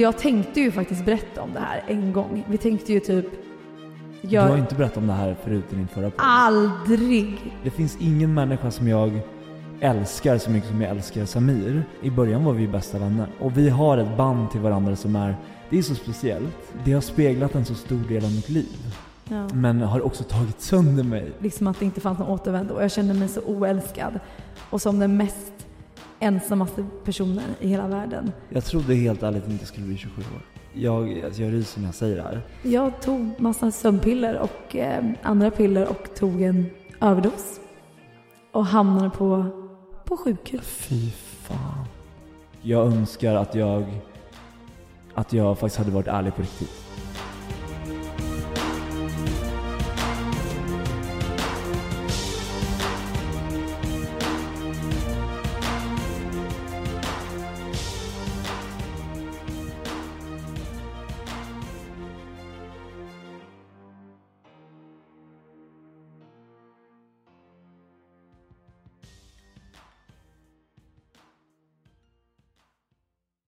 Jag tänkte ju faktiskt berätta om det här en gång. Vi tänkte ju typ... Du Jag, har inte berättat om det här förut i din förra podd. Aldrig! Det finns ingen människa som jag älskar så mycket som jag älskar Samir. I början var vi bästa vänner. Och vi har ett band till varandra som är, det är så speciellt. Det har speglat en så stor del av mitt liv. Ja. Men har också tagit sönder mig. Liksom att det inte fanns någon återvändo och jag kände mig så oälskad. Och som den mest ensammaste personen i hela världen. Jag trodde helt ärligt inte jag skulle bli 27 år. Jag, alltså jag ryser när jag säger det här. Jag tog massa sömnpiller och eh, andra piller och tog en överdos. Och hamnade på, på sjukhus. Fy fan. Jag önskar att jag, att jag faktiskt hade varit ärlig på riktigt.